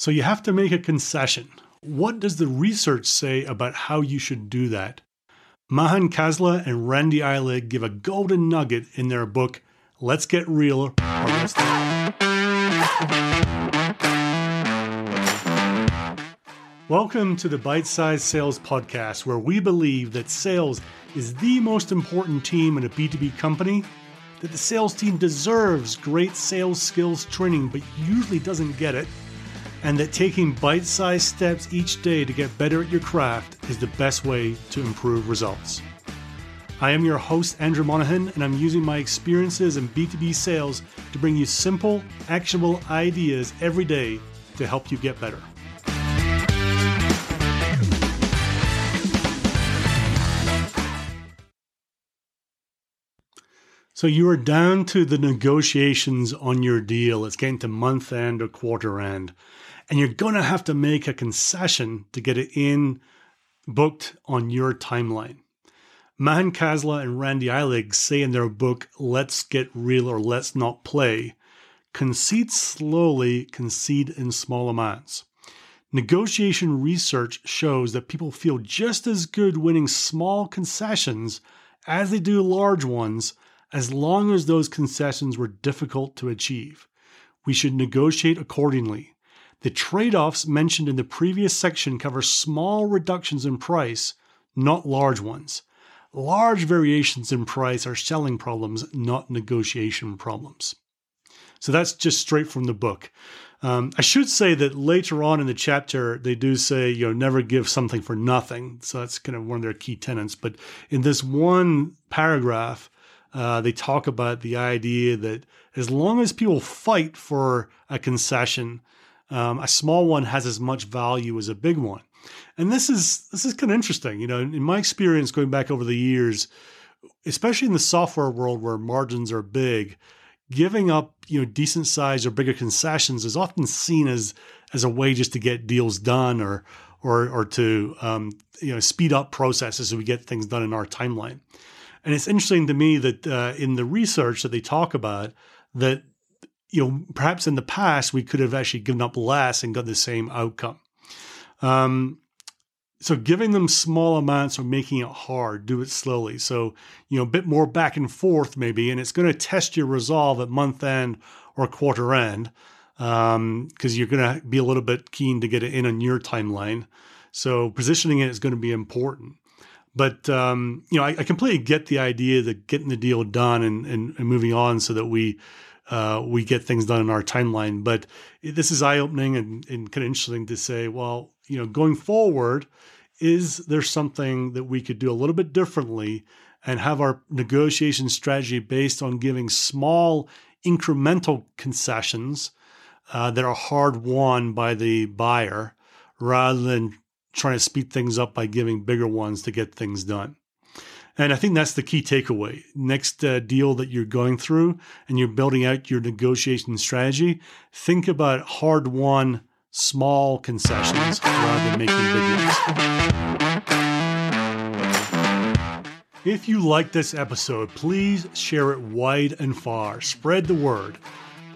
So you have to make a concession. What does the research say about how you should do that? Mahan Kasla and Randy Illig give a golden nugget in their book, Let's Get Real Welcome to the Bite Size Sales Podcast, where we believe that sales is the most important team in a B2B company, that the sales team deserves great sales skills training but usually doesn't get it and that taking bite sized steps each day to get better at your craft is the best way to improve results. I am your host, Andrew Monahan, and I'm using my experiences in B2B sales to bring you simple, actionable ideas every day to help you get better. So you are down to the negotiations on your deal. It's getting to month end or quarter end and you're going to have to make a concession to get it in booked on your timeline. Mahan Kasla and Randy Illig say in their book, Let's Get Real or Let's Not Play, concede slowly, concede in small amounts. Negotiation research shows that people feel just as good winning small concessions as they do large ones, as long as those concessions were difficult to achieve. We should negotiate accordingly. The trade offs mentioned in the previous section cover small reductions in price, not large ones. Large variations in price are selling problems, not negotiation problems. So that's just straight from the book. Um, I should say that later on in the chapter, they do say, you know, never give something for nothing. So that's kind of one of their key tenets. But in this one paragraph, uh, they talk about the idea that as long as people fight for a concession, um, a small one has as much value as a big one. And this is this is kind of interesting. You know, in my experience going back over the years, especially in the software world where margins are big, giving up you know decent size or bigger concessions is often seen as as a way just to get deals done or or or to um, you know speed up processes so we get things done in our timeline. And it's interesting to me that uh, in the research that they talk about that you know, perhaps in the past we could have actually given up less and got the same outcome. Um, so giving them small amounts or making it hard, do it slowly. So, you know, a bit more back and forth maybe, and it's going to test your resolve at month end or quarter end because um, you're going to be a little bit keen to get it in on your timeline. So positioning it is going to be important. But um, you know, I, I, completely get the idea that getting the deal done and, and, and moving on so that we uh, we get things done in our timeline. But this is eye opening and, and kind of interesting to say, well, you know, going forward, is there something that we could do a little bit differently and have our negotiation strategy based on giving small incremental concessions uh, that are hard won by the buyer rather than trying to speed things up by giving bigger ones to get things done. And I think that's the key takeaway. Next uh, deal that you're going through and you're building out your negotiation strategy, think about hard won small concessions rather than making big ones. If you like this episode, please share it wide and far. Spread the word.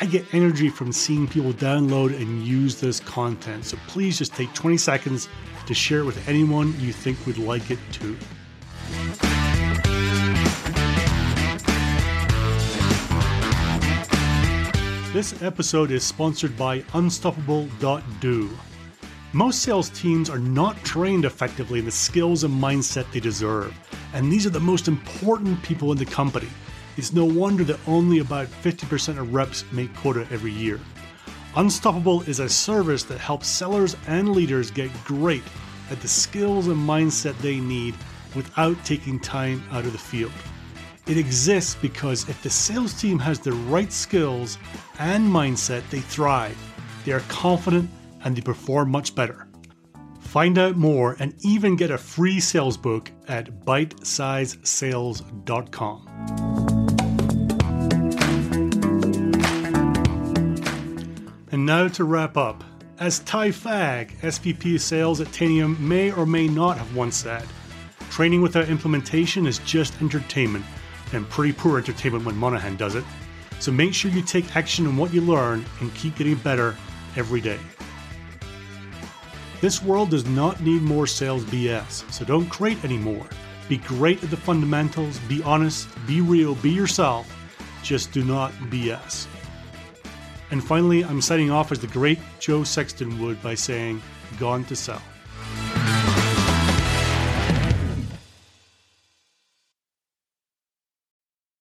I get energy from seeing people download and use this content, so please just take 20 seconds to share it with anyone you think would like it too. This episode is sponsored by Unstoppable.do. Most sales teams are not trained effectively in the skills and mindset they deserve, and these are the most important people in the company. It's no wonder that only about 50% of reps make quota every year. Unstoppable is a service that helps sellers and leaders get great at the skills and mindset they need without taking time out of the field. It exists because if the sales team has the right skills and mindset, they thrive. They are confident and they perform much better. Find out more and even get a free sales book at bitesizesales.com. And now to wrap up. As Ty Fagg, SVP Sales at Tanium, may or may not have once said, training without implementation is just entertainment and pretty poor entertainment when Monahan does it. So make sure you take action on what you learn and keep getting better every day. This world does not need more sales BS, so don't create any more. Be great at the fundamentals, be honest, be real, be yourself. Just do not BS. And finally, I'm signing off as the great Joe Sexton would by saying, Gone to sell.